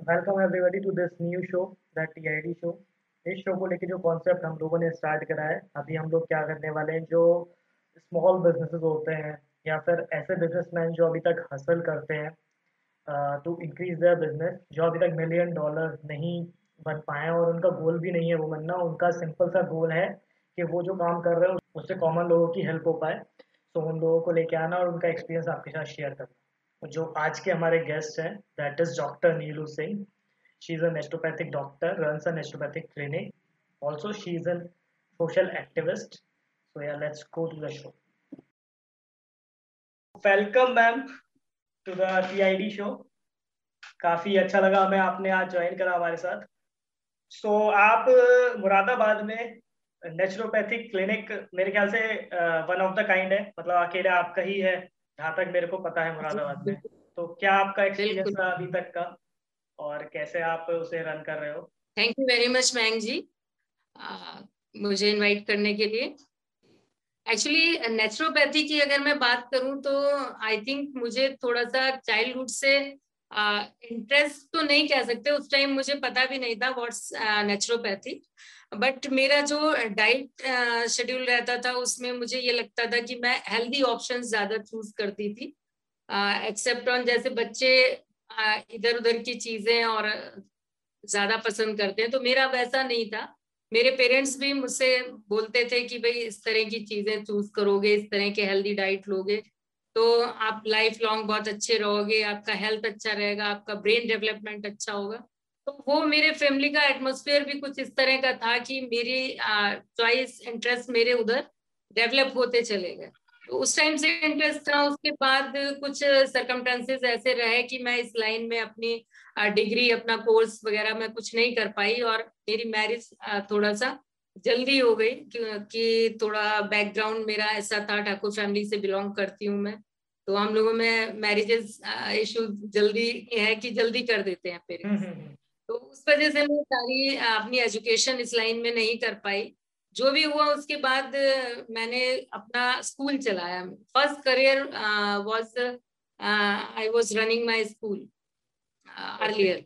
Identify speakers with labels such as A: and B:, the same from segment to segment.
A: Welcome everybody to this new show the TID show इस show को लेके जो कॉन्सेप्ट हम लोगों ने स्टार्ट करा है, अभी हम लोग क्या करने वाले हैं, जो स्मॉल बिजनेसेस होते हैं, या फिर ऐसे बिजनेसमैन जो अभी तक हासिल करते हैं टू इंक्रीज देयर बिज़नेस जो अभी तक मिलियन डॉलर नहीं बन पाए और उनका गोल भी नहीं है वो बनना, उनका सिंपल सा गोल है कि वो जो काम कर रहे हैं, उससे कॉमन लोगों की हेल्प हो पाए। सो उन लोगों को लेके आना और उनका एक्सपीरियंस आपके साथ शेयर करना। जो आज के हमारे गेस्ट हैं that is doctor Neelu Singh she is a naturopathic doctor runs a naturopathic clinic also she is an social activist so ya let's go to the show welcome ma'am to the TID show काफ़ी अच्छा लगा हमें आपने आज join करा हमारे साथ. सो so, आप मुरादाबाद में नेचुरोपैथिक क्लिनिक मेरे ख्याल से वन ऑफ़ द काइंड है. मतलब अकेले आपका ही है. जहाँ तक मेरे को पता है मुरादाबाद में। तो क्या आपका एक्सपीरियंस रहा अभी तक का? और कैसे आप उसे रन कर रहे हो?
B: Thank you very much ma'am ji. मुझे इनवाइट करने के लिए। एक्चुअली नेचुरोपैथी की अगर मैं बात करूँ तो आई थिंक मुझे थोड़ा सा चाइल्डहुड से इंटरेस्ट तो नहीं कह सकते, उस टाइम मुझे पता भी नहीं था व्हाट्स नेचुरोपैथी बट मेरा जो डाइट शेड्यूल रहता था, उसमें मुझे ये लगता था कि मैं हेल्दी ऑप्शन ज़्यादा चूज़ करती थी। एक्सेप्ट ऑन जैसे बच्चे इधर उधर की चीज़ें और ज़्यादा पसंद करते हैं तो मेरा वैसा नहीं था। मेरे पेरेंट्स भी मुझसे बोलते थे कि भाई इस तरह की चीज़ें चूज़ करोगे, इस तरह के हेल्दी डाइट लोगे। तो आप लाइफ लॉन्ग बहुत अच्छे रहोगे, आपका हेल्थ अच्छा रहेगा, आपका ब्रेन डेवलपमेंट अच्छा होगा। तो वो मेरे फैमिली का एटमोसफेयर भी कुछ इस तरह का था कि मेरी चॉइस इंटरेस्ट मेरे उधर डेवलप होते चले गए। तो उस टाइम से इंटरेस्ट था, उसके बाद कुछ सरकमटेंसेस ऐसे रहे कि मैं इस लाइन में अपनी डिग्री अपना कोर्स वगैरह मैं कुछ नहीं कर पाई और मेरी मैरिज थोड़ा सा जल्दी हो गई कि थोड़ा बैकग्राउंड मेरा ऐसा था ठाकुर फैमिली से बिलोंग करती हूँ मैं। तो हम लोगों में मैरिजेस इशू जल्दी है कि जल्दी कर देते हैं पेरेंट्स हम्म, हम्म, हम्म। तो उस वजह से मैं सारी अपनी एजुकेशन इस लाइन में नहीं कर पाई। जो भी हुआ उसके बाद मैंने अपना स्कूल चलाया। First career was I was running my school earlier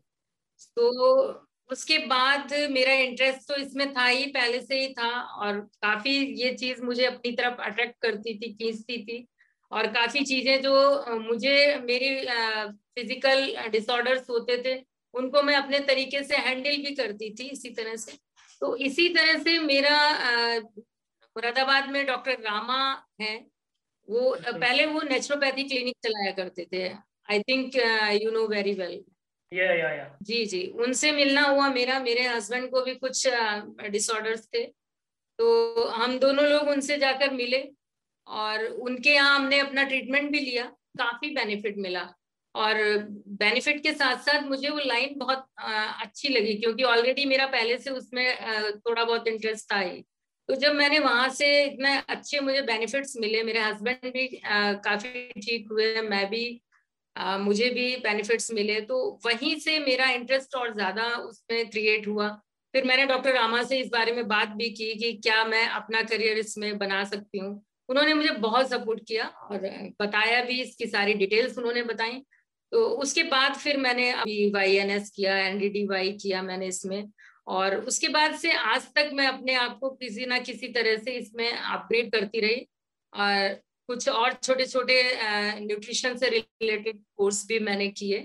B: तो उसके बाद मेरा इंटरेस्ट तो इसमें था ही पहले से ही था और काफ़ी ये चीज़ मुझे अपनी तरफ़ अट्रैक्ट करती थी खींचती थी और काफ़ी चीज़ें जो मुझे मेरी फ़िज़िकल डिसऑर्डर्स होते थे उनको मैं अपने तरीके से हैंडल भी करती थी इसी तरह से। तो इसी तरह से मेरा मुरादाबाद में डॉक्टर रामा है वो अच्छा। पहले वो नेचुरोपैथी क्लिनिक चलाया करते थे। I think you know very well जी जी। उनसे मिलना हुआ मेरा, मेरे हस्बैंड को भी कुछ डिसऑर्डर्स थे। तो हम दोनों लोग उनसे जाकर मिले और उनके यहाँ हमने अपना ट्रीटमेंट भी लिया। काफ़ी बेनिफिट मिला। और बेनिफिट के साथ साथ मुझे वो लाइन बहुत अच्छी लगी क्योंकि ऑलरेडी मेरा पहले से उसमें थोड़ा बहुत इंटरेस्ट था ही। तो जब मैंने वहाँ से इतने अच्छे मुझे बेनिफिट्स मिले, मेरे हस्बैंड भी काफ़ी ठीक हुए, मैं भी मुझे भी बेनिफिट्स मिले तो वहीं से मेरा इंटरेस्ट और ज़्यादा उसमें क्रिएट हुआ। फिर मैंने डॉक्टर रामा से इस बारे में बात भी की कि क्या मैं अपना करियर इसमें बना सकती हूँ। उन्होंने मुझे बहुत सपोर्ट किया और बताया भी, इसकी सारी डिटेल्स उन्होंने बताई। तो उसके बाद फिर मैंने अभी वाई एन एस किया एन डी डी वाई किया मैंने इसमें। और उसके बाद से आज तक मैं अपने आप को किसी ना किसी तरह से इसमें अपग्रेड करती रही। और कुछ और छोटे छोटे न्यूट्रिशन से रिलेटेड कोर्स भी मैंने किए।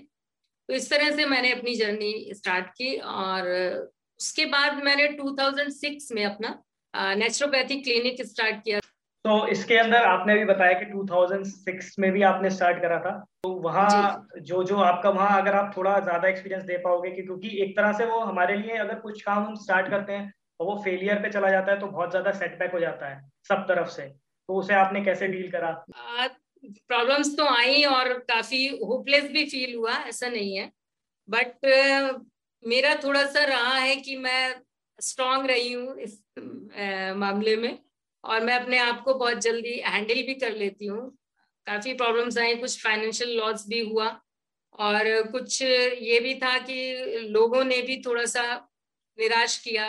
B: तो इस तरह से मैंने अपनी जर्नी स्टार्ट की और उसके बाद मैंने 2006 में अपना नेचुरोपैथी क्लिनिक स्टार्ट किया।
A: तो इसके अंदर आपने भी बताया कि 2006 में भी आपने स्टार्ट करा था। तो वहाँ जो। जो आपका वहाँ अगर आप थोड़ा ज़्यादा एक्सपीरियंस दे पाओगे कि क्योंकि एक तरह से वो हमारे लिए अगर कुछ काम हम स्टार्ट करते हैं और वो फेलियर पे चला जाता है तो बहुत ज़्यादा सेटबैक हो जाता है सब तरफ़ से। तो उसे आपने कैसे डील करा?
B: प्रॉब्लम्स तो आई और काफ़ी होपलेस भी फील हुआ, ऐसा नहीं है। बट मेरा थोड़ा सा रहा है कि मैं स्ट्रांग रही हूँ इस मामले में और मैं अपने आप को बहुत जल्दी हैंडल भी कर लेती हूँ। काफ़ी प्रॉब्लम्स आई, कुछ फाइनेंशियल लॉस भी हुआ और कुछ ये भी था कि लोगों ने भी थोड़ा सा निराश किया।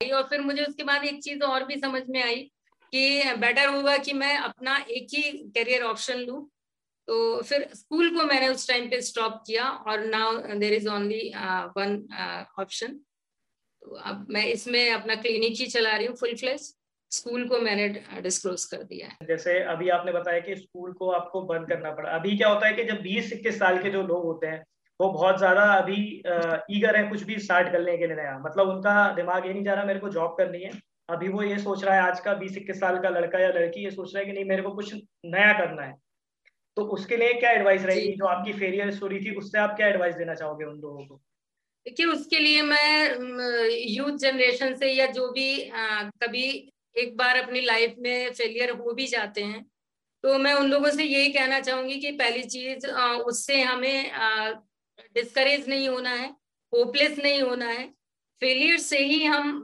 B: और फिर मुझे उसके बाद एक चीज़ और भी समझ में आई कि बेटर होगा कि मैं अपना एक ही करियर ऑप्शन लू। तो फिर स्कूल को मैंने उस टाइम पे स्टॉप किया और now there is only one option तो अब मैं इसमें अपना क्लिनिक ही चला रही हूँ फुल फ्लेस स्कूल को मैंने डिस्क्लोज कर दिया है।
A: जैसे अभी आपने बताया कि स्कूल को आपको बंद करना पड़ा। अभी क्या होता है कि जब बीस, इक्कीस साल के जो लोग होते हैं, वो बहुत ज़्यादा अभी ईगर है कुछ भी स्टार्ट करने के लिए नया। मतलब उनका दिमाग ये नहीं जा रहा, मेरे को जॉब करनी है। अभी वो ये सोच रहा है आज का बीस इक्कीस साल का लड़का या लड़की ये सोच रहा है कि नहीं मेरे को कुछ नया करना है। तो उसके लिए क्या एडवाइस रहेगी जो। आपकी फेलियर स्टोरी थी उससे आप क्या एडवाइस देना चाहोगे उन लोगों को?
B: देखिए उसके लिए मैं यूथ जनरेशन से या जो भी आ, कभी एक बार अपनी लाइफ में फेलियर हो भी जाते हैं तो मैं उन लोगों से यही कहना चाहूँगी कि पहली चीज़ उससे हमें डिस्करेज नहीं होना है होपलेस नहीं होना है। फेलियर से ही हम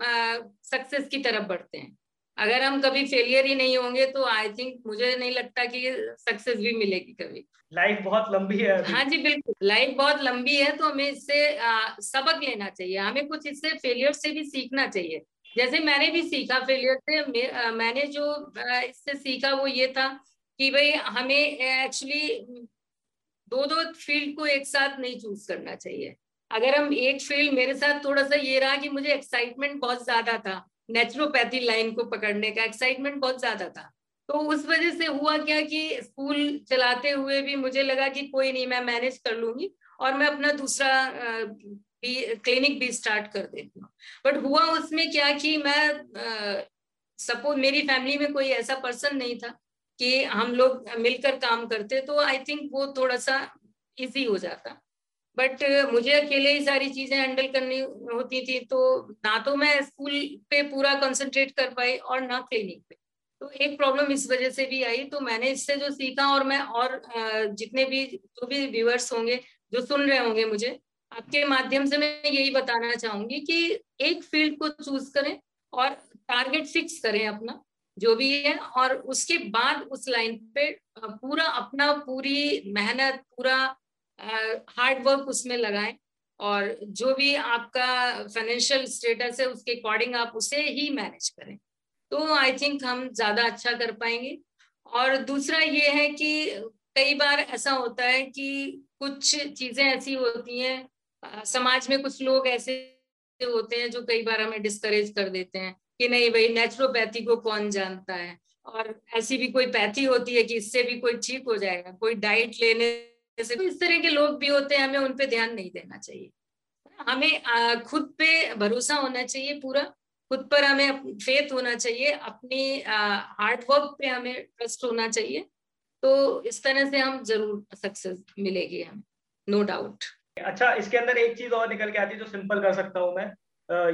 B: सक्सेस की तरफ़ बढ़ते हैं। अगर हम कभी फेलियर ही नहीं होंगे तो आई थिंक मुझे नहीं लगता कि सक्सेस भी मिलेगी कभी।
A: लाइफ बहुत लंबी है
B: अभी। हाँ जी बिल्कुल। लाइफ बहुत लंबी है तो हमें इससे आ, सबक लेना चाहिए। हमें कुछ इससे फेलियर से भी सीखना चाहिए। जैसे मैंने भी सीखा फेलियर से आ, मैंने जो इससे सीखा वो ये था कि भाई हमें एक्चुअली दो दो फ़ील्ड को एक साथ नहीं चूज़ करना चाहिए। अगर हम एक फ़ील्ड मेरे साथ थोड़ा सा ये रहा कि मुझे एक्साइटमेंट बहुत ज़्यादा था नेचुरोपैथी लाइन को पकड़ने का एक्साइटमेंट बहुत ज़्यादा था। तो उस वजह से हुआ क्या कि स्कूल चलाते हुए भी मुझे लगा कि कोई नहीं, मैं मैनेज कर लूँगी और मैं अपना दूसरा भी क्लिनिक भी स्टार्ट कर देती हूँ। बट हुआ उसमें क्या कि मैं सपोज़ मेरी फैमिली में कोई ऐसा पर्सन नहीं था कि हम लोग मिलकर काम करते तो आई थिंक वो थोड़ा सा इजी हो जाता। बट मुझे अकेले ही सारी चीज़ें हैंडल करनी होती थी तो ना तो मैं स्कूल पे पूरा कंसंट्रेट कर पाई और ना क्लिनिक पे। तो एक प्रॉब्लम इस वजह से भी आई तो मैंने इससे जो सीखा और मैं और जितने भी, जो भी व्यूअर्स होंगे, जो सुन रहे होंगे मुझे, आपके माध्यम से मैं यही बताना चाहूँगी कि एक फ़ील्ड को चूज़ करें और टारगेट फिक्स करें अपना, जो भी है, और उसके बाद उस लाइन पे पूरा अपना पूरी मेहनत, पूरा हार्ड वर्क उसमें लगाएँ और जो भी आपका फाइनेंशियल स्टेटस है उसके अकॉर्डिंग आप उसे ही मैनेज करें। तो आई थिंक हम ज़्यादा अच्छा कर पाएँगे। और दूसरा ये है कि कई बार ऐसा होता है कि कुछ चीज़ें ऐसी होती हैं समाज में कुछ लोग ऐसे होते हैं जो कई बार हमें डिस्करेज कर देते हैं कि नहीं भाई नेचुरोपैथी को कौन जानता है? और ऐसी भी कोई पैथी होती है कि इससे भी कोई ठीक हो जाएगा, कोई डाइट लेने से तो इस तरह के लोग भी होते हैं हमें उन पे ध्यान नहीं देना चाहिए। हमें खुद पे भरोसा होना चाहिए पूरा। खुद पर हमें फेथ होना चाहिए। अपने हार्ड वर्क पे हमें ट्रस्ट होना चाहिए। तो इस तरह से हम ज़रूर सक्सेस मिलेगी हमें नो डाउट
A: अच्छा इसके अंदर एक चीज़ और निकल के आती है जो सिंपल कर सकता हूँ मैं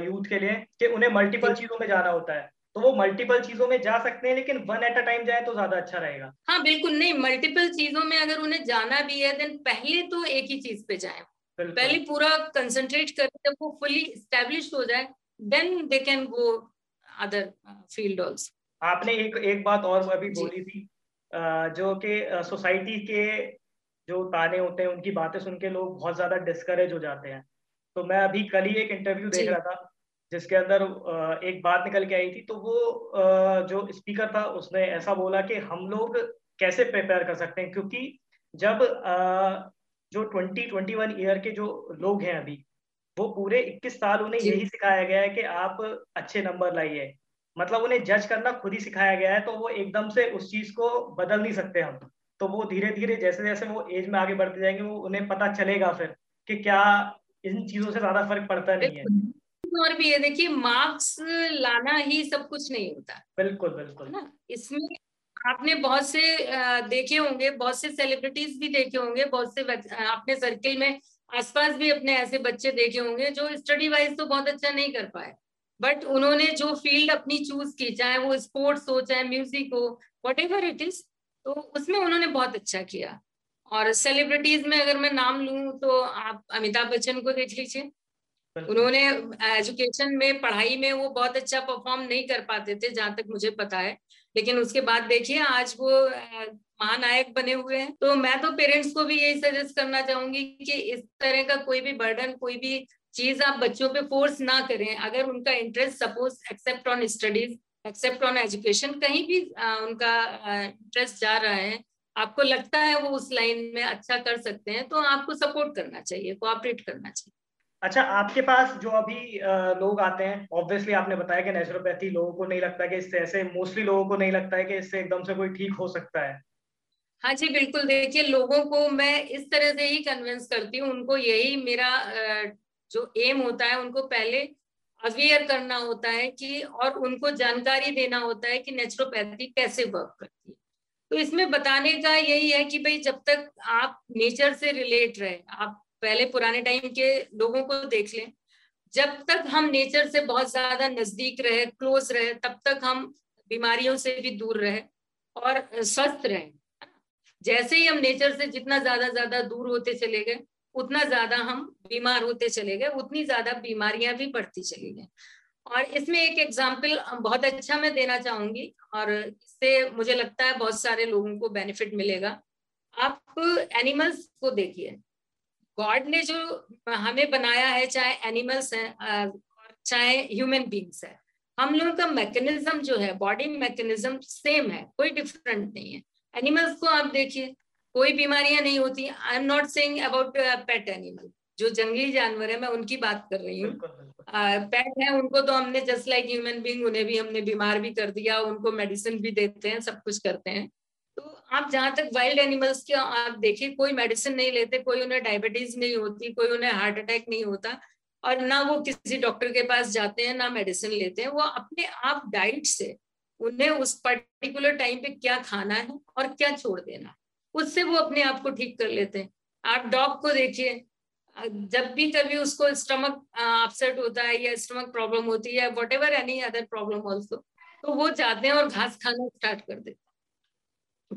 A: यूथ के लिए कि उन्हें मल्टीपल चीज़ों में जाना होता है। तो वो मल्टीपल चीज़ों में जा सकते हैं लेकिन वन एट अ टाइम जाए तो ज़्यादा अच्छा रहेगा।
B: हाँ बिल्कुल नहीं मल्टीपल चीज़ों में अगर उन्हें जाना भी है देन पहले तो एक ही चीज़ पे जाए। पहले पूरा कंसंट्रेट करें जब वो फुली स्टेब्लिश हो जाए then they can go other field also
A: आपने एक एक बात और अभी बोली थी जो कि सोसाइटी के जो ताने होते हैं उनकी बातें सुन के लोग बहुत ज़्यादा डिस्करेज हो जाते हैं। तो मैं अभी कल ही एक इंटरव्यू देख रहा था जिसके अंदर एक बात निकल के आई थी तो वो जो स्पीकर था उसने ऐसा बोला कि हम लोग कैसे प्रिपेयर कर सकते हैं? क्योंकि जब जो ट्वेंटी ट्वेंटी वन ईयर के जो लोग हैं अभी वो पूरे इक्कीस साल उन्हें यही सिखाया गया है कि आप अच्छे नंबर लाइए। मतलब उन्हें जज करना खुद ही सिखाया गया है तो वो एकदम से उस चीज़ को बदल नहीं सकते हम। तो वो धीरे धीरे जैसे जैसे वो एज में आगे बढ़ते जाएँगे वो उन्हें पता चलेगा फिर कि क्या इन चीज़ों से ज़्यादा फ़र्क पड़ता नहीं है।
B: और भी है देखिए मार्क्स लाना ही सब कुछ नहीं होता।
A: बिल्कुल बिल्कुल।
B: ना? इसमें आपने बहुत से देखे होंगे बहुत से सेलिब्रिटीज भी देखे होंगे बहुत से अपने सर्किल में आसपास भी अपने ऐसे बच्चे देखे होंगे जो स्टडी वाइज तो बहुत अच्छा नहीं कर पाए। बट उन्होंने जो फ़ील्ड अपनी चूज़ की चाहे वो स्पोर्ट्स हो चाहे म्यूज़िक हो वट एवर इट इज़ तो उसमें उन्होंने बहुत अच्छा किया। और सेलिब्रिटीज में अगर मैं नाम लूँ तो आप अमिताभ बच्चन को देख लीजिए। उन्होंने एजुकेशन में पढ़ाई में वो बहुत अच्छा परफॉर्म नहीं कर पाते थे जहाँ तक मुझे पता है। लेकिन उसके बाद देखिए आज वो महानायक बने हुए हैं। तो मैं तो पेरेंट्स को भी यही सजेस्ट करना चाहूँगी कि इस तरह का कोई भी बर्डन कोई भी चीज़ आप बच्चों पे फोर्स ना करें। अगर उनका interest suppose except on studies except on education कहीं भी आ, उनका इंटरेस्ट जा रहा है आपको लगता है वो उस लाइन में अच्छा कर सकते हैं तो आपको सपोर्ट करना चाहिए कोऑपरेट करना चाहिए।
A: अच्छा आपके पास जो अभी लोग आते हैं ऑब्वियसली आपने बताया कि नेचुरोपैथी लोगों को नहीं लगता कि इससे ऐसे मोस्टली लोगों को नहीं लगता है कि इससे एकदम से कोई ठीक हो सकता है।
B: हाँ जी, बिल्कुल। देखिए, लोगों को मैं इस तरह से ही कन्विंस करती हूँ, उनको यही मेरा जो एम होता है, उनको पहले अवेयर करना होता है कि, और उनको जानकारी देना होता है कि नेचुरोपैथी कैसे वर्क करती है। तो इसमें बताने का यही है कि भाई जब तक आप नेचर से रिलेट रहे, आप पहले पुराने टाइम के लोगों को देख लें। जब तक हम नेचर से बहुत ज़्यादा नज़दीक रहे, क्लोज रहे, तब तक हम बीमारियों से भी दूर रहे और स्वस्थ रहे। जैसे ही हम नेचर से जितना ज़्यादा ज़्यादा दूर होते चले गए, उतना ज़्यादा हम बीमार होते चले गए, उतनी ज़्यादा बीमारियाँ भी बढ़ती चली गई। और इसमें एक एग्ज़ाम्पल बहुत अच्छा मैं देना चाहूँगी और इससे मुझे लगता है बहुत सारे लोगों को बेनिफिट मिलेगा। आप एनिमल्स को देखिए। गॉड ने जो हमें बनाया है चाहे एनिमल्स हैं चाहे ह्यूमन बींग्स है हम लोगों का मैकेनिज्म जो है बॉडी मैकेनिज्म सेम है कोई डिफरेंट नहीं है। एनिमल्स को आप देखिए कोई बीमारियाँ नहीं होती। I am not saying about pet animal जो जंगली जानवर है मैं उनकी बात कर रही हूँ। पेट है उनको तो हमने जस्ट लाइक ह्यूमन बींग उन्हें भी हमने बीमार भी कर दिया उनको मेडिसिन भी देते हैं सब कुछ करते हैं। तो आप जहाँ तक वाइल्ड एनिमल्स के, आप देखिए, कोई मेडिसिन नहीं लेते, कोई उन्हें डायबिटीज़ नहीं होती, कोई उन्हें हार्ट अटैक नहीं होता और ना वो किसी डॉक्टर के पास जाते हैं, ना मेडिसिन लेते हैं। वो अपने आप डाइट से उन्हें उस पर्टिकुलर टाइम पे क्या खाना है और क्या छोड़ देना। उससे वो अपने आप को ठीक कर लेते हैं। आप डॉग को देखिए, जब भी कभी उसको स्टमक अपसेट होता है या स्टमक प्रॉब्लम होती है whatever any other problem also तो वो जाते हैं और घास खाना स्टार्ट कर देते हैं।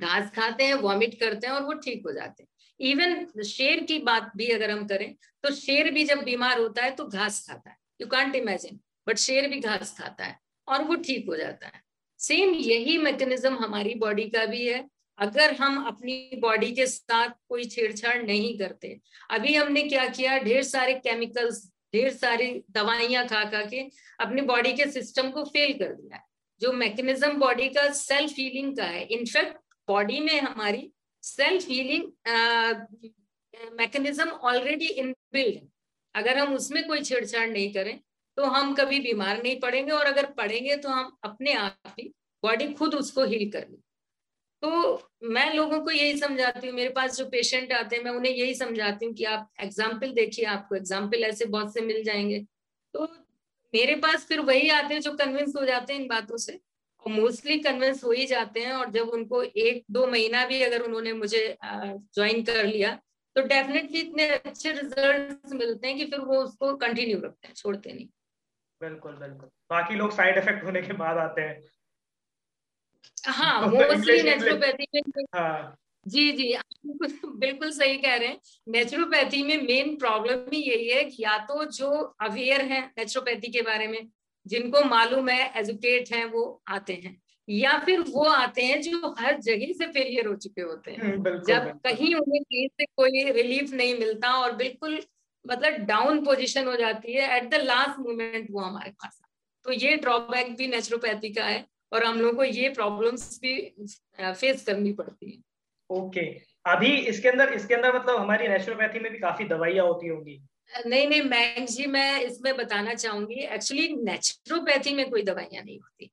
B: घास खाते हैं वॉमिट करते हैं और वो ठीक हो जाते हैं। इवन शेर की बात भी अगर हम करें तो शेर भी जब बीमार होता है तो घास खाता है। यू कांट इमेजिन बट शेर भी घास खाता है और वो ठीक हो जाता है। सेम यही मैकेनिज्म हमारी बॉडी का भी है। अगर हम अपनी बॉडी के साथ कोई छेड़छाड़ नहीं करते, अभी हमने क्या किया? ढेर सारे केमिकल्स ढेर सारी दवाइयाँ खा खा के अपनी बॉडी के सिस्टम को फेल कर दिया जो मैकेनिज्म बॉडी का सेल्फ हीलिंग का है इनफैक्ट बॉडी में हमारी self healing mechanism already inbuilt है। अगर हम उसमें कोई छेड़छाड़ नहीं करें तो हम कभी बीमार नहीं पड़ेंगे और अगर पड़ेंगे तो हम अपने आप ही बॉडी खुद उसको हील कर ले। तो मैं लोगों को यही समझाती हूँ, मेरे पास जो पेशेंट आते हैं, मैं उन्हें यही समझाती हूँ कि आप एग्ज़ाम्पल देखिए, आपको एग्ज़ाम्पल ऐसे बहुत से मिल जाएँगे। तो मेरे पास फिर वही आते हैं जो कन्विंस हो जाते हैं इन बातों से मोस्टली कन्विंस हो ही जाते हैं और जब उनको एक दो महीना भी अगर उन्होंने मुझे ज्वाइन कर लिया तो डेफिनेटली इतने अच्छे रिज़ल्ट मिलते हैं कि फिर वो उसको कंटिन्यू रखते हैं छोड़ते नहीं।
A: बिल्कुल बिल्कुल। बाकी लोग साइड इफ़ेक्ट होने के बाद आते हैं।
B: हाँ मोस्टली नेचुरोपैथी में हाँ। जी जी बिल्कुल सही कह रहे हैं। नेचुरोपैथी में मेन प्रॉब्लम ही यही है कि या तो जो अवेयर है नेचुरोपैथी के बारे में जिनको मालूम है एजुकेट हैं वो आते हैं। या फिर वो आते हैं जो हर जगह से फेलियर हो चुके होते हैं। हम्म, जब कहीं उन्हें कहीं से कोई रिलीफ नहीं मिलता और बिल्कुल मतलब डाउन पोजीशन हो जाती है एट द लास्ट मोमेंट वो हमारे पास तो ये ड्रॉबैक भी नेचुरोपैथी का है और हम लोग को ये प्रॉब्लम्स भी फेस करनी पड़ती है।
A: Okay okay. अभी इसके अंदर इसके अंदर मतलब हमारी नेचुरोपैथी में भी काफ़ी दवाइयाँ होती होंगी।
B: नहीं नहीं मैम जी मैं इसमें बताना चाहूँगी एक्चुअली नेचुरोपैथी में कोई दवाइयाँ नहीं होती।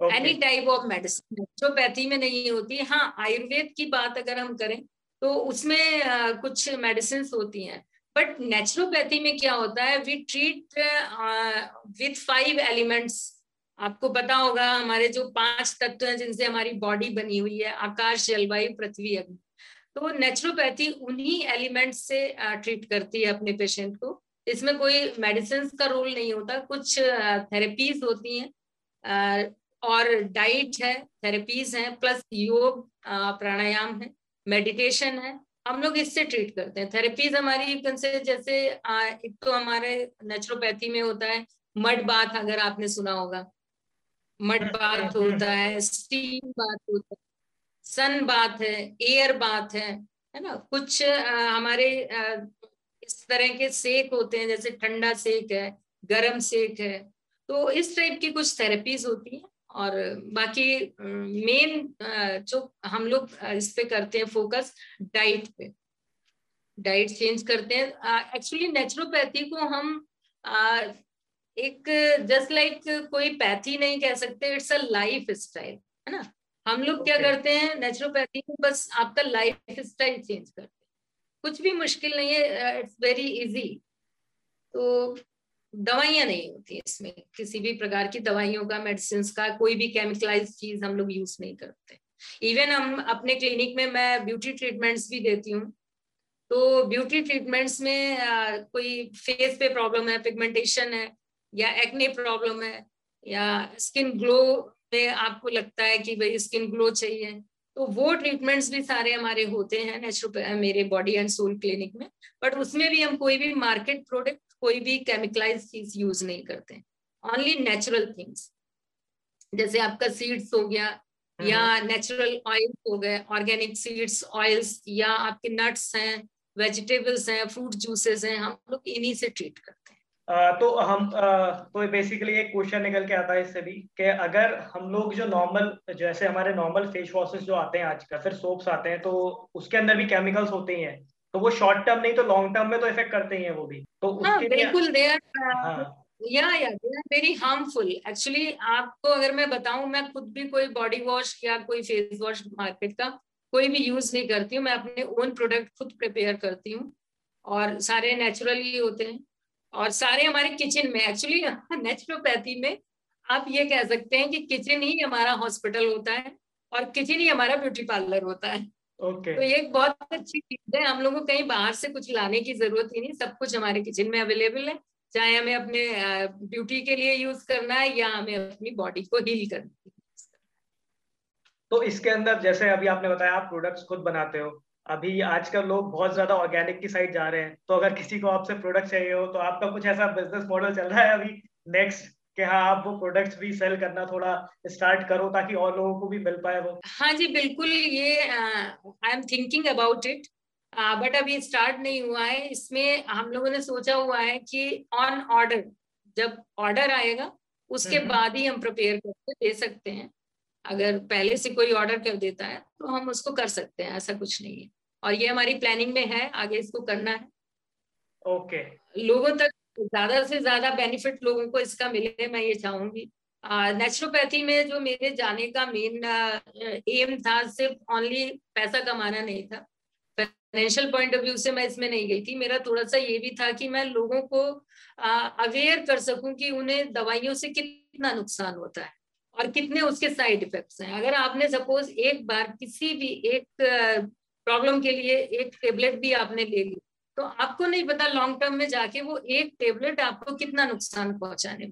B: Any type of medicine naturopathy में नहीं होती। हाँ आयुर्वेद की बात अगर हम करें तो उसमें आ, कुछ मेडिसिन होती हैं। बट नेचुरोपैथी में क्या होता है we treat with five elements आपको पता होगा हमारे जो पाँच तत्व हैं जिनसे हमारी बॉडी बनी हुई है आकाश जलवायु पृथ्वी अग्नि। तो नेचुरोपैथी उन्हीं एलिमेंट से ट्रीट करती है अपने पेशेंट को। इसमें कोई मेडिसिन का रोल नहीं होता कुछ थेरेपीज होती हैं और डाइट है थेरेपीज हैं प्लस योग प्राणायाम है मेडिटेशन है हम लोग इससे ट्रीट करते हैं। थेरेपीज हमारी से जैसे एक तो हमारे नेचुरोपैथी में होता है मड बाथ अगर आपने सुना होगा। मड बाथ होता है स्टीम बाथ होता है। सन बाथ है एयर बाथ है है ना? कुछ आ, हमारे आ, इस तरह के सेक होते हैं जैसे ठंडा सेक है गर्म सेक है तो इस टाइप की कुछ थेरेपीज होती है और बाकी मेन जो हम लोग इस पे करते हैं फोकस डाइट पे। डाइट चेंज करते हैं। एक्चुअली नेचुरोपैथी को हम uh, एक जस्ट लाइक like, कोई पैथी नहीं कह सकते इट्स अ लाइफ स्टाइल है ना? हम लोग okay. क्या करते हैं नेचुरोपैथी में बस आपका लाइफ स्टाइल चेंज करते हैं। कुछ भी मुश्किल नहीं है इट्स वेरी इजी तो दवाइयाँ नहीं होती इसमें किसी भी प्रकार की दवाइयों का मेडिसिन का कोई भी केमिकलाइज चीज़ हम लोग यूज़ नहीं करते। इवन हम अपने क्लिनिक में मैं ब्यूटी ट्रीटमेंट्स भी देती हूँ। तो ब्यूटी ट्रीटमेंट्स में आ, कोई फेस पे प्रॉब्लम है पिगमेंटेशन है या एक्ने प्रॉब्लम है या स्किन ग्लो में आपको लगता है कि भाई स्किन ग्लो चाहिए तो वो ट्रीटमेंट्स भी सारे हमारे होते हैं मेरे बॉडी एंड सोल क्लिनिक में बट उसमें भी हम कोई भी मार्केट प्रोडक्ट कोई भी केमिकलाइज चीज़ यूज़ नहीं करते ओनली नेचुरल थिंग्स जैसे आपका सीड्स हो गया या नेचुरल ऑयल हो गए ऑर्गेनिक सीड्स ऑयल्स या आपके नट्स हैं वेजिटेबल्स हैं फ्रूट जूसेस हैं हम लोग इन्हीं से ट्रीट करते हैं।
A: तो हम तो बेसिकली एक क्वेश्चन निकल के आता है इससे भी कि अगर हम लोग जो नॉर्मल जैसे हमारे नॉर्मल फेस वॉशेस जो आते हैं आजकल फिर सोप्स आते हैं तो उसके अंदर भी केमिकल्स होते ही हैं। तो वो शॉर्ट टर्म नहीं तो लॉन्ग टर्म में तो इफ़ेक्ट करते ही हैं वो भी। तो
B: हाँ, बिल्कुल दे या या वेरी हार्मफुल एक्चुअली आपको अगर मैं बताऊँ मैं खुद भी कोई बॉडी वॉश या कोई फेस वॉश मार्केट का कोई भी यूज़ नहीं करती हूँ। मैं अपने ओन प्रोडक्ट खुद प्रिपेयर करती हूँ और सारे नेचुरल ही होते हैं। और सारे हमारे किचन में एक्चुअली नेचुरोपैथी में आप ये कह सकते हैं कि किचन ही हमारा हॉस्पिटल होता है और किचन ही हमारा ब्यूटी पार्लर होता है।
A: Okay.
B: तो ये एक बहुत अच्छी चीज़ है। हम लोग को कहीं बाहर से कुछ लाने की ज़रूरत ही नहीं सब कुछ हमारे किचन में अवेलेबल है। चाहे हमें अपने ब्यूटी के लिए यूज़ करना है या हमें अपनी बॉडी को हील करना है।
A: तो इसके अंदर जैसे अभी आपने बताया आप प्रोडक्ट्स खुद बनाते हो। अभी आजकल लोग बहुत ज़्यादा ऑर्गेनिक की साइड जा रहे हैं। तो अगर किसी को आपसे प्रोडक्ट चाहिए हो तो आपका कुछ ऐसा बिज़नेस मॉडल चल रहा है अभी नेक्स्ट कि हाँ आप वो प्रोडक्ट्स भी सेल करना थोड़ा स्टार्ट करो ताकि और लोगों को भी मिल पाए वो।
B: हाँ जी बिल्कुल ये I am thinking about it but अभी स्टार्ट नहीं हुआ है। इसमें हम लोगों ने सोचा हुआ है कि ऑन ऑर्डर जब ऑर्डर आएगा उसके हम्म। बाद ही हम प्रिपेयर करके दे सकते हैं। अगर पहले से कोई ऑर्डर कर देता है तो हम उसको कर सकते हैं ऐसा कुछ नहीं है। और ये हमारी प्लानिंग में है आगे इसको करना है।
A: Okay okay.
B: लोगों तक ज़्यादा से ज़्यादा बेनिफिट लोगों को इसका मिले मैं ये चाहूँगी। नेचुरोपैथी में जो मेरे जाने का मेन एम था सिर्फ़ ओनली पैसा कमाना नहीं था। फाइनेंशियल पॉइंट ऑफ़ व्यू से मैं इसमें नहीं गई थी। मेरा थोड़ा सा ये भी था कि मैं लोगों को अवेयर कर सकूँ कि उन्हें दवाइयों से कितना नुकसान होता है। और कितने उसके साइड इफेक्ट्स हैं। अगर आपने सपोज़ एक बार किसी भी एक प्रॉब्लम के लिए एक टेबलेट भी आपने ले ली तो आपको नहीं पता लॉन्ग टर्म में जाके वो एक टेबलेट आपको कितना नुकसान पहुँचाने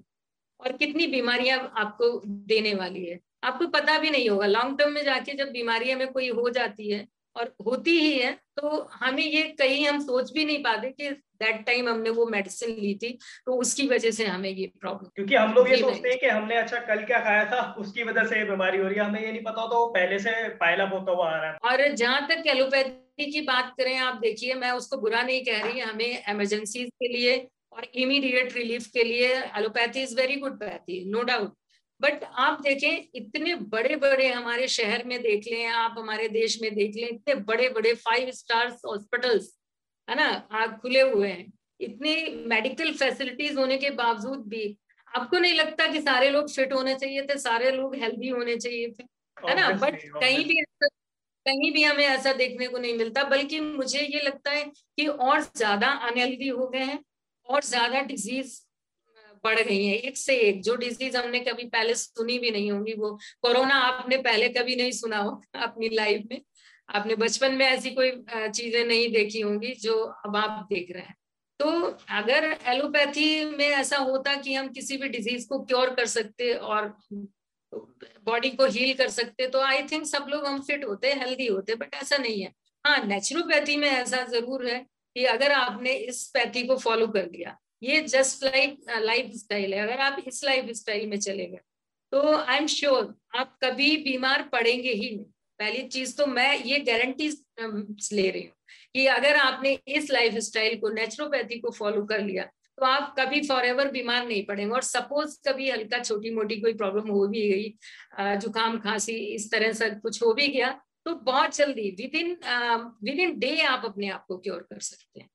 B: और कितनी बीमारियाँ आपको देने वाली है। आपको पता भी नहीं होगा लॉन्ग टर्म में जाके जब बीमारी हमें कोई हो जाती है और होती ही है तो हमें ये कहीं हम सोच भी नहीं पाते कि दैट टाइम हमने वो मेडिसिन ली थी तो उसकी वजह से हमें ये प्रॉब्लम
A: क्योंकि हम लोग ये सोचते हैं कि हमने अच्छा कल क्या खाया था उसकी वजह से बीमारी हो रही है हमें ये नहीं पता तो पहले से पायला होता हुआ आ रहा है।
B: और जहाँ तक एलोपैथी की बात करें आप देखिए मैं उसको बुरा नहीं कह रही हमें इमरजेंसी के लिए और इमीडिएट रिलीफ के लिए allopathy is very good pathy no doubt but आप देखें इतने बड़े बड़े हमारे शहर में देख लें आप हमारे देश में देख लें इतने बड़े बड़े फाइव स्टार्स हॉस्पिटल्स है ना आग खुले हुए हैं। इतनी मेडिकल फैसिलिटीज़ होने के बावजूद भी आपको नहीं लगता कि सारे लोग फिट होने चाहिए थे सारे लोग हेल्दी होने चाहिए थे है ना? बट कहीं भी कहीं भी हमें ऐसा देखने को नहीं मिलता बल्कि मुझे ये लगता है कि और ज़्यादा अनहेल्दी हो गए हैं और ज़्यादा डिज़ीज़ बढ़ गई है। एक से एक जो डिज़ीज़ हमने कभी पहले सुनी भी नहीं होगी, वो कोरोना आपने पहले कभी नहीं सुना हो अपनी लाइफ में। आपने बचपन में ऐसी कोई चीज़ें नहीं देखी होंगी जो अब आप देख रहे हैं। तो अगर एलोपैथी में ऐसा होता कि हम किसी भी डिज़ीज़ को क्योर कर सकते और बॉडी को हील कर सकते तो आई थिंक सब लोग हम फिट होते हेल्दी होते बट ऐसा नहीं है। हाँ नेचुरोपैथी में ऐसा ज़रूर है कि अगर आपने इस पैथी को फॉलो कर लिया ये जस्ट लाइक लाइफ स्टाइल है। अगर आप इस लाइफ स्टाइल में चले गए तो आई एम श्योर आप कभी बीमार पड़ेंगे ही नहीं। पहली चीज़ तो मैं ये गारंटी ले रही हूँ कि अगर आपने इस लाइफ स्टाइल को नेचुरोपैथी को फॉलो कर लिया तो आप कभी फॉर एवर बीमार नहीं पड़ेंगे। और सपोज़ कभी हल्का छोटी मोटी कोई प्रॉब्लम हो भी गई जुकाम, खांसी, इस तरह से कुछ हो भी गया तो बहुत जल्दी within within day आप अपने आप को क्योर कर सकते हैं।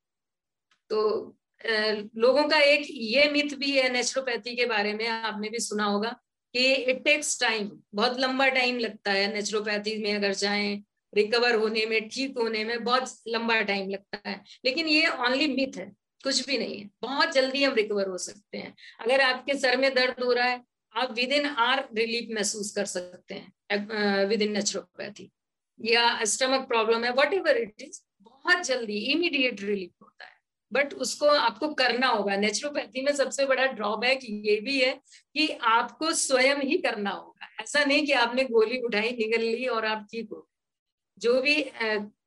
B: तो लोगों का एक ये मिथ भी है नेचुरोपैथी के बारे में, आपने भी सुना होगा कि इट टेक्स टाइम बहुत लंबा टाइम लगता है नेचुरोपैथी में अगर जाएँ रिकवर होने में, ठीक होने में बहुत लंबा टाइम लगता है। लेकिन ये ओनली मिथ है, कुछ भी नहीं है, बहुत जल्दी हम रिकवर हो सकते हैं। अगर आपके सर में दर्द हो रहा है, आप विद इन आर रिलीफ महसूस कर सकते हैं विद इन नेचुरोपैथी या स्टमक प्रॉब्लम है वट एवर इट इज़ बहुत जल्दी इमीडिएट रिलीफ बट उसको आपको करना होगा। नेचुरोपैथी में सबसे बड़ा ड्रॉबैक ये भी है कि आपको स्वयं ही करना होगा। ऐसा नहीं कि आपने गोली उठाई निकल ली और आप ठीक हो जो भी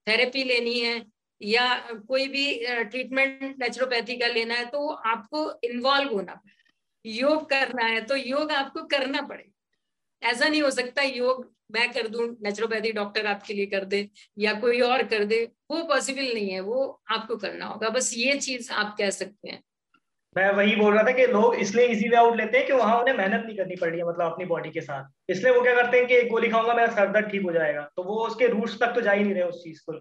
B: थेरेपी लेनी है या कोई भी ट्रीटमेंट नेचुरोपैथी का लेना है तो आपको इन्वॉल्व होना पड़ेगा। योग करना है तो योग आपको करना पड़ेगा। ऐसा नहीं हो सकता योग मैं कर दूँ नेचुरोपैथी डॉक्टर आपके लिए कर दे या कोई और कर दे वो पॉसिबल नहीं है वो आपको करना होगा। बस ये चीज़ आप कह सकते हैं।
A: मैं वही बोल रहा था कि लोग इसलिए इजी वे आउट लेते हैं कि वहाँ उन्हें मेहनत नहीं करनी पड़ रही है मतलब अपनी बॉडी के साथ। इसलिए वो क्या करते हैं कि एक गोली खाऊँगा मेरा सर दर्द ठीक हो जाएगा। तो वो उसके रूट्स तक तो जा ही नहीं रहे उस चीज़ को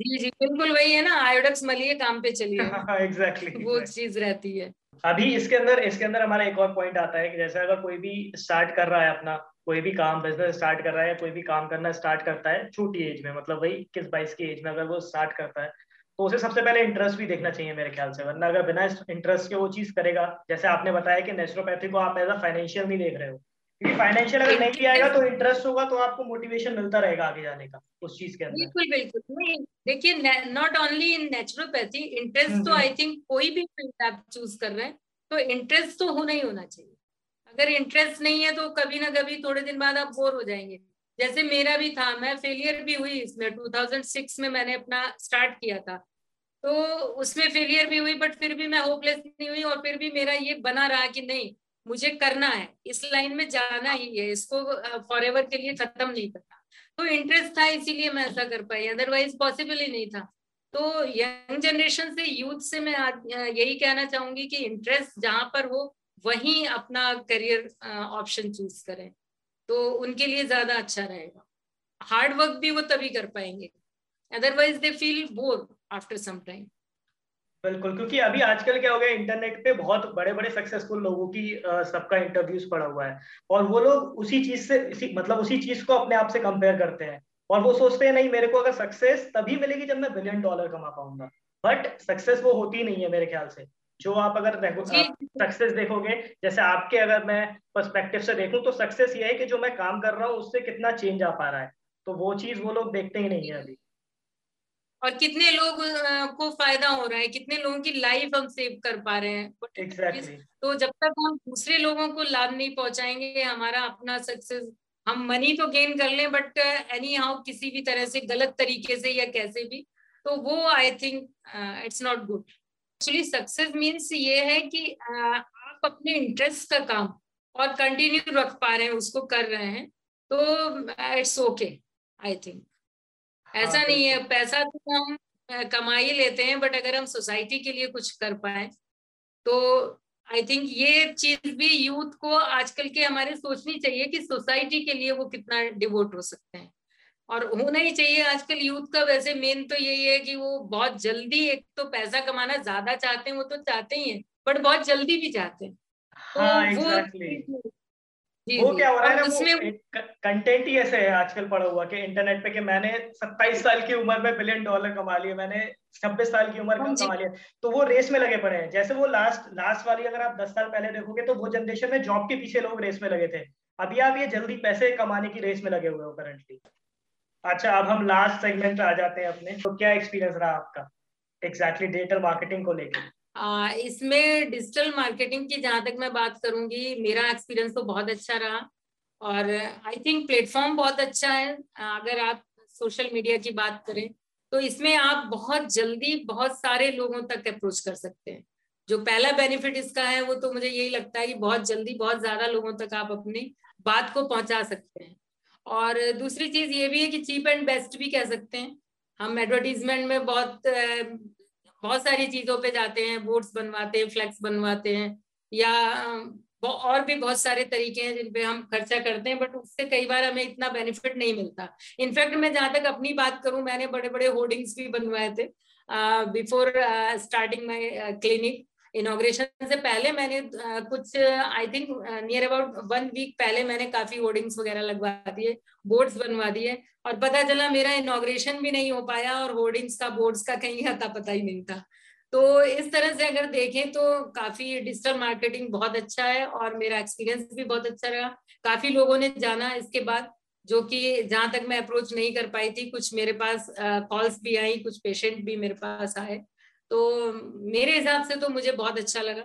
B: जी जी बिल्कुल वही है ना आयोडक्स मलिए काम पे चलिए।
A: एग्जैक्टली
B: वो चीज़ रहती है।
A: अभी इसके अंदर इसके अंदर हमारा एक और पॉइंट आता है कि जैसे अगर कोई भी स्टार्ट कर रहा है अपना कोई भी काम बिज़नेस स्टार्ट कर रहा है या कोई भी काम करना स्टार्ट करता है छोटी एज में मतलब वही इक्कीस बाईस की एज में अगर वो स्टार्ट करता है तो उसे सबसे पहले इंटरेस्ट भी देखना चाहिए मेरे ख्याल से। वरना अगर बिना इंटरेस्ट के वो चीज़ करेगा जैसे आपने बताया कि नेचुरोपैथी को आप एज अ फाइनेंशियल नहीं देख रहे हो क्योंकि फाइनेंशियल अगर नहीं आएगा तो इंटरेस्ट होगा तो आपको मोटिवेशन मिलता रहेगा आगे जाने का उस चीज़ के अंदर।
B: बिल्कुल बिल्कुल। नहीं देखिए not only in naturopathy interest तो आई हम्म, थिंक। कोई भी फ़ील्ड आप चूज़ कर रहे हैं तो इंटरेस्ट तो होना ही होना चाहिए। अगर इंटरेस्ट नहीं है तो कभी ना कभी थोड़े दिन बाद आप बोर हो जाएँगे। जैसे मेरा भी था, मैं फेलियर भी हुई इसमें 2006 में मैंने अपना स्टार्ट किया था। तो उसमें फेलियर भी हुई बट फिर भी मैं होपलेस नहीं हुई और फिर भी मेरा ये बना रहा कि नहीं, मुझे करना है। इस लाइन में जाना ही है, इसको फॉर एवर के लिए खत्म नहीं करना। तो इंटरेस्ट था, इसीलिए मैं ऐसा कर पाई अदरवाइज़ पॉसिबल ही नहीं था। तो यंग जनरेशन से यूथ से मैं यही कहना चाहूँगी कि इंटरेस्ट जहाँ पर हो वहीं अपना करियर ऑप्शन चूज़ करें। तो उनके लिए ज़्यादा अच्छा रहेगा। हार्ड वर्क भी वो तभी कर पाएँगे। Otherwise they feel bore after some time
A: बिल्कुल, क्योंकि अभी आजकल क्या हो गया इंटरनेट पे बहुत बड़े बड़े सक्सेसफुल लोगों की सबका इंटरव्यूज़ पड़ा हुआ है। और वो लोग उसी चीज़ से, इसी मतलब उसी चीज़ को अपने आप से कंपेयर करते हैं। और वो सोचते हैं, नहीं, मेरे को अगर सक्सेस तभी मिलेगी जब मैं बिलियन डॉलर कमा पाऊँगा। बट सक्सेस वो होती नहीं है मेरे ख्याल से। जो आप अगर सक्सेस देखोगे जैसे आपके अगर मैं पर्सपेक्टिव से देखूँ तो सक्सेस ये है कि जो मैं काम कर रहा हूँ उससे कितना चेंज आ पा रहा है। तो वो चीज़ वो लोग देखते ही नहीं है अभी।
B: और कितने लोग को फ़ायदा हो रहा है कितने लोगों की लाइफ हम सेव कर पा रहे हैं।
A: Exactly.
B: तो जब तक हम दूसरे लोगों को लाभ नहीं पहुंचाएँगे हमारा अपना सक्सेस हम मनी तो गेन कर लें बट एनी हाउ किसी भी तरह से गलत तरीके से या कैसे भी तो वो I think it's not good actually success means ये है कि आप अपने इंटरेस्ट का काम और कंटिन्यू रख पा रहे हैं उसको कर रहे हैं तो इट्स ओके आई थिंक ऐसा हाँ, नहीं है पैसा तो हम कमा ही लेते हैं बट अगर हम सोसाइटी के लिए कुछ कर पाए तो आई थिंक ये चीज़ भी यूथ को आजकल के हमारे सोचनी चाहिए कि सोसाइटी के लिए वो कितना डिवोट हो सकते हैं। और होना ही चाहिए। आजकल यूथ का वैसे मेन तो यही है कि वो बहुत जल्दी एक तो पैसा कमाना ज़्यादा चाहते हैं वो तो चाहते ही हैं बट बहुत जल्दी भी चाहते हैं।
A: तो हाँ, exactly. वो वो क्या हो रहा है उसमें कंटेंट ही ऐसे है आजकल पड़ा हुआ कि इंटरनेट पे कि मैंने 27 साल की उम्र में बिलियन डॉलर कमा लिए मैंने 26 साल की उम्र में हाँ कमा लिया तो वो रेस में लगे पड़े हैं। जैसे वो लास्ट लास्ट वाली अगर आप 10 साल पहले देखोगे तो वो जनरेशन में जॉब के पीछे लोग रेस में लगे थे। अभी आप ये जल्दी पैसे कमाने की रेस में लगे हुए हो करंटली अच्छा अब हम लास्ट सेगमेंट आ जाते हैं अपने। तो क्या एक्सपीरियंस रहा आपका? एग्जैक्टली डिजिटल मार्केटिंग को लेकर
B: इसमें डिजिटल मार्केटिंग की जहाँ तक मैं बात करूँगी, मेरा एक्सपीरियंस तो बहुत अच्छा रहा। और आई थिंक प्लेटफॉर्म बहुत अच्छा है। अगर आप सोशल मीडिया की बात करें तो इसमें आप बहुत जल्दी बहुत सारे लोगों तक अप्रोच कर सकते हैं। जो पहला बेनिफिट इसका है, वो तो मुझे यही लगता है कि बहुत जल्दी बहुत ज़्यादा लोगों तक आप अपनी बात को पहुँचा सकते हैं। और दूसरी चीज़ ये भी है कि चीप एंड बेस्ट भी कह सकते हैं। हम एडवर्टीजमेंट में बहुत बहुत सारी चीज़ों पे जाते हैं बोर्ड्स बनवाते हैं फ्लैक्स बनवाते हैं, या और भी बहुत सारे तरीके हैं जिन पे हम खर्चा करते हैं बट उससे कई बार हमें इतना बेनिफिट नहीं मिलता। इनफैक्ट मैं जहाँ तक अपनी बात करूँ, मैंने बड़े बड़े होर्डिंग्स भी बनवाए थे before starting my clinic inauguration से पहले मैंने कुछ I think near about one week पहले मैंने काफ़ी होर्डिंग्स वगैरह लगवा दिए बोर्ड्स बनवा दिए और पता चला मेरा इनोग्रेशन भी नहीं हो पाया और होर्डिंग्स का बोर्ड्स का कहीं आता पता ही नहीं था। तो इस तरह से अगर देखें तो काफ़ी डिजिटल मार्केटिंग बहुत अच्छा है और मेरा एक्सपीरियंस भी बहुत अच्छा रहा। काफ़ी लोगों ने जाना इसके बाद, जो कि जहाँ तक मैं अप्रोच नहीं कर पाई थी, कुछ मेरे पास कॉल्स भी आई, कुछ पेशेंट भी मेरे पास आए। तो मेरे हिसाब से तो मुझे बहुत अच्छा लगा।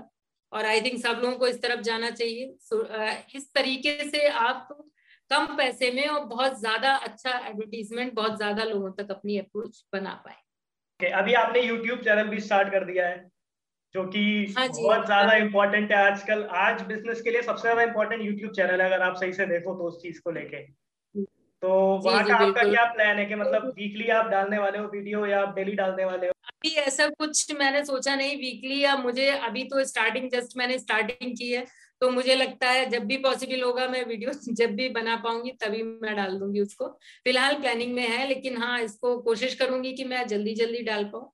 B: और आई थिंक सब लोगों को इस तरफ़ जाना चाहिए। इस तरीके से आप कम पैसे में और बहुत ज़्यादा अच्छा एडवर्टीजमेंट बहुत ज़्यादा लोगों तक अपनी अप्रोच बना पाए।
A: Okay, अभी आपने यूट्यूब चैनल भी स्टार्ट कर दिया है जो कि हाँ बहुत ज़्यादा इम्पोर्टेंट है। आजकल आज बिज़नेस के लिए सबसे ज़्यादा इम्पोर्टेंट यूट्यूब चैनल है अगर आप सही से देखो तो उस चीज़ को लेके। तो वहाँ का आपका क्या प्लान है कि मतलब वीकली आप डालने वाले हो वीडियो या आप डेली डालने वाले हो?
B: अभी ऐसा कुछ मैंने सोचा नहीं वीकली या मुझे अभी तो स्टार्टिंग जस्ट मैंने स्टार्टिंग की है। तो मुझे लगता है जब भी पॉसिबल होगा मैं वीडियो जब भी बना पाऊँगी तभी मैं डाल दूँगी उसको। फ़िलहाल प्लानिंग में है लेकिन हाँ इसको कोशिश करूँगी कि मैं जल्दी जल्दी डाल पाऊँ।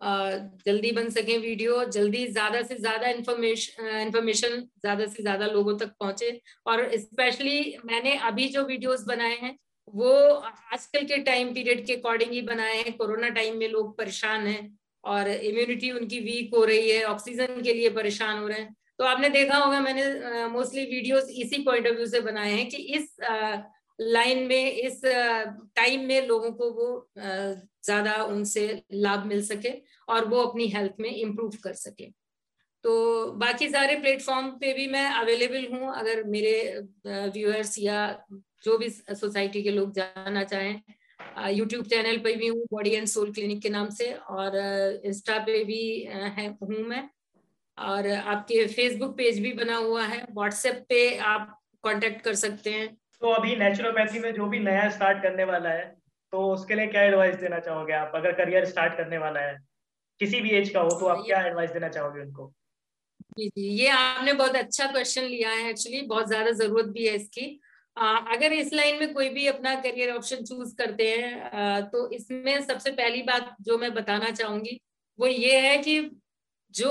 B: जल्दी बन सके वीडियो जल्दी ज़्यादा से ज़्यादा इंफॉर्मेशन इंफॉर्मेशन ज़्यादा से ज़्यादा लोगों तक पहुँचे। और स्पेशली मैंने अभी जो वीडियोस बनाए हैं वो आजकल के टाइम पीरियड के अकॉर्डिंग ही बनाए हैं। कोरोना टाइम में लोग परेशान हैं और इम्यूनिटी उनकी वीक हो रही है ऑक्सीजन के लिए परेशान हो रहे हैं। तो आपने देखा होगा मैंने मोस्टली uh, वीडियोस इसी पॉइंट ऑफ़ व्यू से बनाए हैं कि इस लाइन में, इस टाइम में लोगों को वो ज़्यादा उनसे लाभ मिल सके और वो अपनी हेल्थ में इम्प्रूव कर सके। तो बाकी सारे प्लेटफॉर्म पे भी मैं अवेलेबल हूँ। अगर मेरे व्यूअर्स या जो भी सोसाइटी के लोग जाना चाहें यूट्यूब चैनल पे भी हूँ बॉडी एंड सोल क्लिनिक के नाम से और इंस्टा पे भी है, हूँ मैं। और आपके फेसबुक पेज भी बना हुआ है। व्हाट्सएप पे आप कांटेक्ट कर सकते हैं।
A: तो अभी नेचुरोपैथी में जो भी नया स्टार्ट करने वाला है तो उसके लिए क्या एडवाइस देना चाहोगे आप? अगर करियर स्टार्ट करने वाला है किसी भी एज का हो तो आप क्या एडवाइस देना चाहोगे उनको?
B: जी जी। ये आपने बहुत अच्छा क्वेश्चन लिया है एक्चुअली बहुत ज़्यादा ज़रूरत भी है इसकी। आ, अगर इस लाइन में कोई भी अपना करियर ऑप्शन चूज़ करते हैं आ, तो इसमें सबसे पहली बात जो मैं बताना चाहूँगी वो ये है कि जो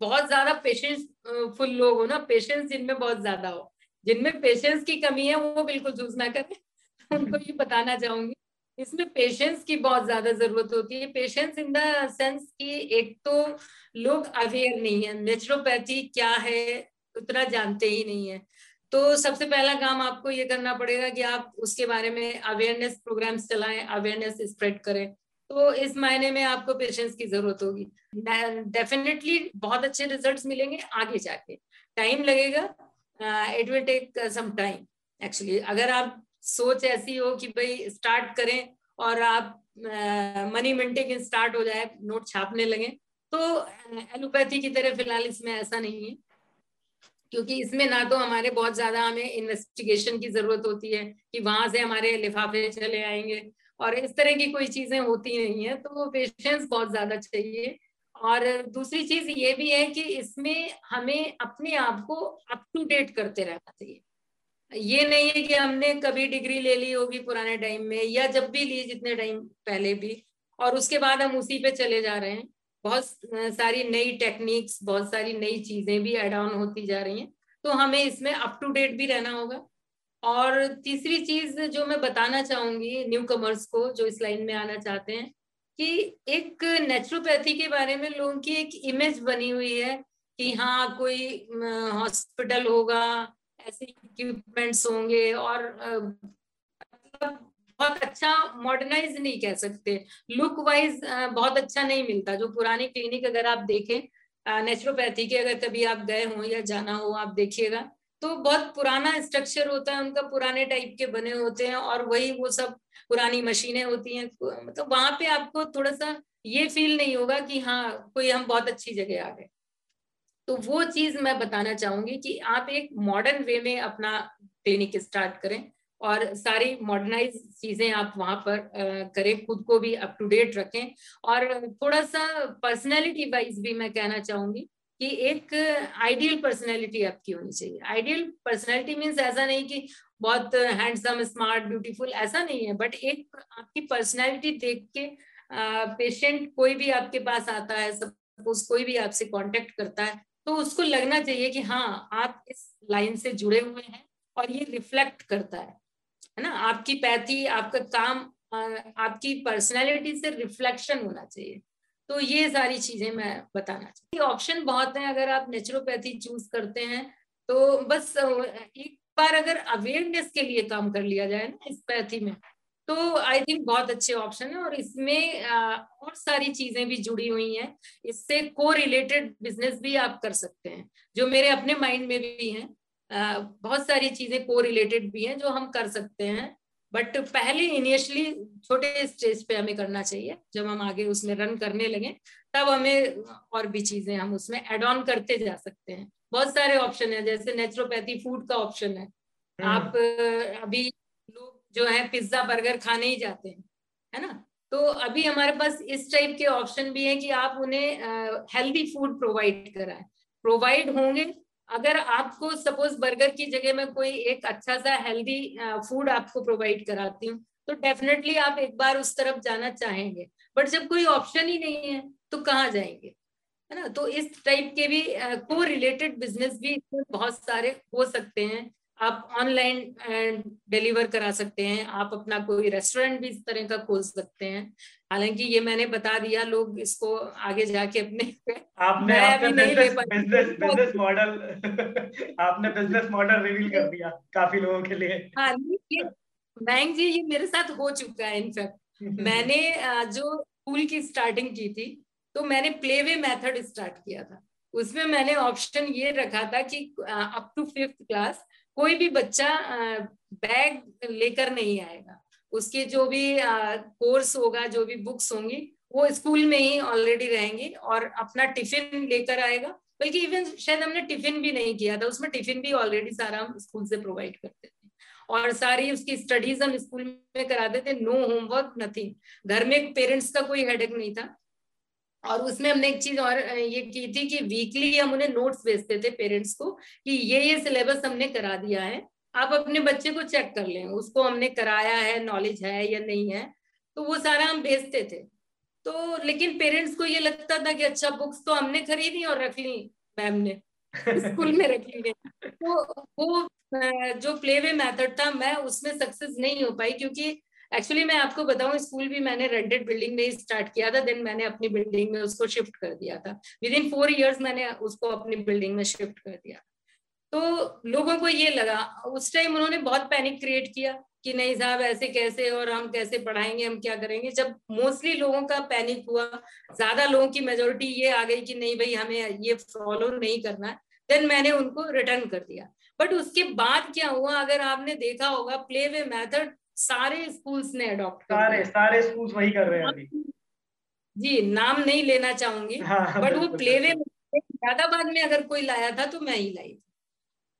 B: बहुत ज़्यादा पेशेंस फुल लोग हो ना पेशेंस जिनमें बहुत ज़्यादा हो जिनमें पेशेंस की कमी है, वो बिल्कुल चूज़ ना करें। उनको ये बताना चाहूँगी। इसमें पेशेंस की बहुत ज़्यादा ज़रूरत होती है। पेशेंस इन द सेंस कि एक तो लोग अवेयर नहीं है। नेचुरोपैथी क्या है, उतना जानते ही नहीं है। तो सबसे पहला काम आपको ये करना पड़ेगा कि आप उसके बारे में अवेयरनेस प्रोग्राम्स चलाएँ अवेयरनेस स्प्रेड करें। तो इस मायने में आपको पेशेंस की ज़रूरत होगी। डेफिनेटली बहुत अच्छे रिजल्ट्स मिलेंगे। आगे जाके। टाइम लगेगा। It will take some time actually अगर आप सोच ऐसी हो कि भाई स्टार्ट करें और आप मनी uh, मिंटिंग स्टार्ट हो जाए नोट छापने लगे तो एलोपैथी की तरह फ़िलहाल इसमें ऐसा नहीं है। क्योंकि इसमें ना तो हमारे बहुत ज़्यादा हमें इन्वेस्टिगेशन की ज़रूरत होती है कि वहाँ से हमारे लिफाफे चले आएँगे। और इस तरह की कोई चीज़ें होती नहीं है तो पेशेंस बहुत ज़्यादा चाहिए। और दूसरी चीज़ ये भी है कि इसमें हमें अपने आप को अप टू डेट करते रहना चाहिए। ये नहीं है कि हमने कभी डिग्री ले ली होगी पुराने टाइम में, या जब भी ली जितने टाइम पहले भी, और उसके बाद हम उसी पे चले जा रहे हैं। बहुत सारी नई टेक्निक्स बहुत सारी नई चीज़ें भी एड ऑन होती जा रही हैं तो हमें इसमें अप टू डेट भी रहना होगा। और तीसरी चीज़ जो मैं बताना चाहूँगी न्यू कमर्स को, जो इस लाइन में आना चाहते हैं कि एक नेचुरोपैथी के बारे में लोगों की एक इमेज बनी हुई है कि हाँ कोई हॉस्पिटल होगा, ऐसे इक्विपमेंट्स होंगे और मतलब बहुत अच्छा मॉडर्नाइज नहीं कह सकते। लुक वाइज बहुत अच्छा नहीं मिलता। जो पुरानी क्लिनिक अगर आप देखें नेचुरोपैथी के अगर कभी आप गए हो या जाना हो, आप देखिएगा। तो बहुत पुराना स्ट्रक्चर होता है, उनका पुराने टाइप के बने होते हैं और वही वो सब पुरानी मशीनें होती हैं। मतलब वहाँ पे आपको थोड़ा सा ये फील नहीं होगा कि हाँ कोई हम बहुत अच्छी जगह आ गए। तो वो चीज़ मैं बताना चाहूँगी कि आप एक मॉडर्न वे में अपना क्लिनिक स्टार्ट करें और सारी मॉडर्नाइज चीज़ें आप वहाँ पर करें, खुद को भी अप टू डेट रखें। और थोड़ा सा पर्सनैलिटी वाइज भी मैं कहना चाहूँगी कि एक आइडियल पर्सनैलिटी आपकी होनी चाहिए। आइडियल पर्सनैलिटी मीन्स ऐसा नहीं कि बहुत हैंडसम, स्मार्ट, ब्यूटीफुल, ऐसा नहीं है, बट एक आपकी पर्सनैलिटी देख के पेशेंट कोई भी आपके पास आता है, सपोज़ कोई भी आपसे कांटेक्ट करता है तो उसको लगना चाहिए कि हाँ आप इस लाइन से जुड़े हुए हैं और ये रिफ्लेक्ट करता है है ना? आपकी पैथी, आपका काम आपकी पर्सनैलिटी से रिफ्लेक्शन होना चाहिए। तो ये सारी चीज़ें मैं बताना चाहती ऑप्शन बहुत हैं, अगर आप नेचुरोपैथी चूज़ करते हैं तो बस एक बार अगर अवेयरनेस के लिए काम कर लिया जाए ना इस पैथी में तो आई थिंक बहुत अच्छे ऑप्शन है और इसमें और सारी चीज़ें भी जुड़ी हुई हैं। इससे को रिलेटेड बिज़नेस भी आप कर सकते हैं, जो मेरे अपने माइंड में भी हैं। बहुत सारी चीज़ें को रिलेटेड भी हैं, जो हम कर सकते हैं। बट पहले इनिशियली छोटे स्टेज पे हमें करना चाहिए। जब हम आगे उसमें रन करने लगे तब हमें और भी चीज़ें हम उसमें एड ऑन करते जा सकते हैं। बहुत सारे ऑप्शन है जैसे नेचुरोपैथी फ़ूड का ऑप्शन है। आप अभी लोग जो है पिज्जा बर्गर खाने ही जाते हैं है ना? तो अभी हमारे पास इस टाइप के ऑप्शन भी हैं कि आप उन्हें हेल्दी फ़ूड प्रोवाइड कराएँ। प्रोवाइड होंगे अगर आपको सपोज़ बर्गर की जगह में कोई एक अच्छा सा हेल्दी फ़ूड आपको प्रोवाइड कराती हूँ तो डेफिनेटली आप एक बार उस तरफ़ जाना चाहेंगे। बट जब कोई ऑप्शन ही नहीं है तो कहाँ जाएँगे? है ना? तो इस टाइप के भी को रिलेटेड बिज़नेस भी इसमें बहुत सारे हो सकते हैं। आप ऑनलाइन डिलीवर करा सकते हैं। आप अपना कोई रेस्टोरेंट भी इस तरह का खोल सकते हैं। हालाँकि ये मैंने बता दिया लोग इसको आगे जाके अपने
A: आपने बिज़नेस बिज़नेस मॉडल आपने बिज़नेस मॉडल रिवील कर दिया काफ़ी लोगों के लिए।
B: हाँ बैंक जी ये मेरे साथ हो चुका है इनफैक्ट मैंने जो स्कूल की स्टार्टिंग की थी तो मैंने प्ले वे मेथड स्टार्ट किया था। उसमें मैंने ऑप्शन ये रखा था कि अप टू फिफ्थ क्लास कोई भी बच्चा बैग लेकर नहीं आएगा। उसके जो भी कोर्स होगा, जो भी बुक्स होंगी, वो स्कूल में ही ऑलरेडी रहेंगी और अपना टिफ़िन लेकर आएगा। बल्कि इवन शायद हमने टिफ़िन भी नहीं किया था, उसमें टिफ़िन भी ऑलरेडी सारा हम स्कूल से प्रोवाइड करते थे। और सारी उसकी स्टडीज़ हम स्कूल में कराते थे नो होमवर्क नथिंग घर में पेरेंट्स का कोई हेडेक नहीं था। और उसमें हमने एक चीज़ और ये की थी कि वीकली हम उन्हें नोट्स भेजते थे पेरेंट्स को कि ये ये सिलेबस हमने करा दिया है, आप अपने बच्चे को चेक कर लें, उसको हमने कराया है नॉलेज है या नहीं है तो वो सारा हम भेजते थे। तो लेकिन पेरेंट्स को ये लगता था कि अच्छा बुक्स तो हमने खरीदी और रख ली मैम ने स्कूल में रख ली तो वो जो प्ले वे मेथड था, मैं उसमें सक्सेस नहीं हो पाई क्योंकि एक्चुअली मैं आपको बताऊँ, स्कूल भी मैंने रेंटेड बिल्डिंग में ही स्टार्ट किया था देन मैंने अपनी बिल्डिंग में उसको शिफ्ट कर दिया था। विद इन फोर ईयर्स मैंने उसको अपनी बिल्डिंग में शिफ्ट कर दिया। तो लोगों को ये लगा, उस टाइम उन्होंने बहुत पैनिक क्रिएट किया कि नहीं साहब, ऐसे कैसे और हम कैसे पढ़ाएँगे, हम क्या करेंगे? जब मोस्टली लोगों का पैनिक हुआ, ज़्यादा लोगों की मेजोरिटी ये आ गई कि नहीं भाई, हमें ये फॉलो नहीं करना है देन मैंने उनको रिटर्न कर दिया। बट उसके बाद क्या हुआ, अगर आपने देखा होगा प्ले वे मेथड सारे स्कूल्स ने अडॉप्ट
A: सारे सारे स्कूल्स वही कर रहे हैं अभी।
B: जी नाम नहीं लेना चाहूँगी हाँ, बट वो प्ले वे बाद में अगर कोई लाया था तो मैं ही लाई थी।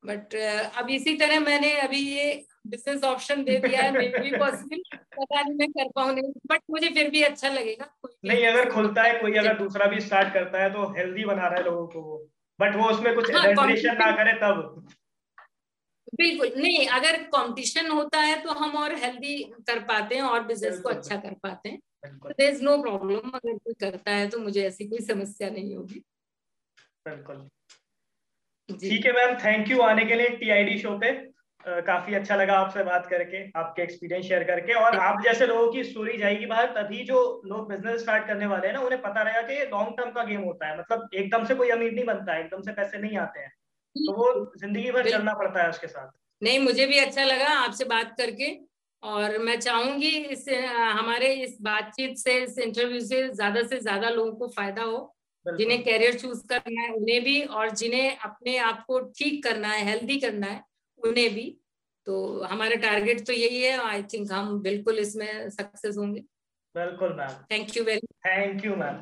B: बट अब इसी तरह मैंने अभी ये बिज़नेस ऑप्शन दे दिया है मे बी पॉसिबल पता नहीं मैं कर पाऊँ नहीं बट मुझे फिर भी अच्छा लगेगा
A: नहीं अगर खुलता है कोई अगर दूसरा भी स्टार्ट करता है तो हेल्दी बना रहा है लोगों को बट वो उसमें कुछ हाँ, ना करे तब।
B: बिल्कुल। नहीं अगर कंपटीशन होता है तो हम और हेल्दी कर पाते हैं और बिज़नेस को अच्छा कर पाते हैं। देर इज़ नो प्रॉब्लम अगर कोई करता है तो मुझे ऐसी कोई समस्या नहीं होगी।
A: बिल्कुल। ठीक है मैम थैंक यू आने के लिए टीआईडी शो पे। Uh, काफ़ी अच्छा लगा आपसे बात करके आपके एक्सपीरियंस शेयर करके। और आप जैसे लोगों की स्टोरी जाएगी बाहर तभी जो लोग बिज़नेस स्टार्ट करने वाले हैं ना उन्हें पता रहेगा कि लॉन्ग टर्म का गेम होता है। मतलब एकदम से कोई अमीर नहीं बनता है एकदम से पैसे नहीं आते हैं। तो वो ज़िंदगी भर चलना पड़ता है उसके साथ।
B: नहीं मुझे भी अच्छा लगा आपसे बात करके और मैं चाहूँगी इस हमारे इस बातचीत से इस इंटरव्यू से ज़्यादा से ज़्यादा लोगों को फ़ायदा हो जिन्हें कैरियर चूज़ करना है उन्हें भी और जिन्हें अपने आप को ठीक करना है हेल्दी करना है उन्हें भी। तो हमारा टारगेट तो यही है आई थिंक हम बिल्कुल इसमें सक्सेस होंगे।
A: बिल्कुल ma'am
B: thank you very
A: thank you ma'am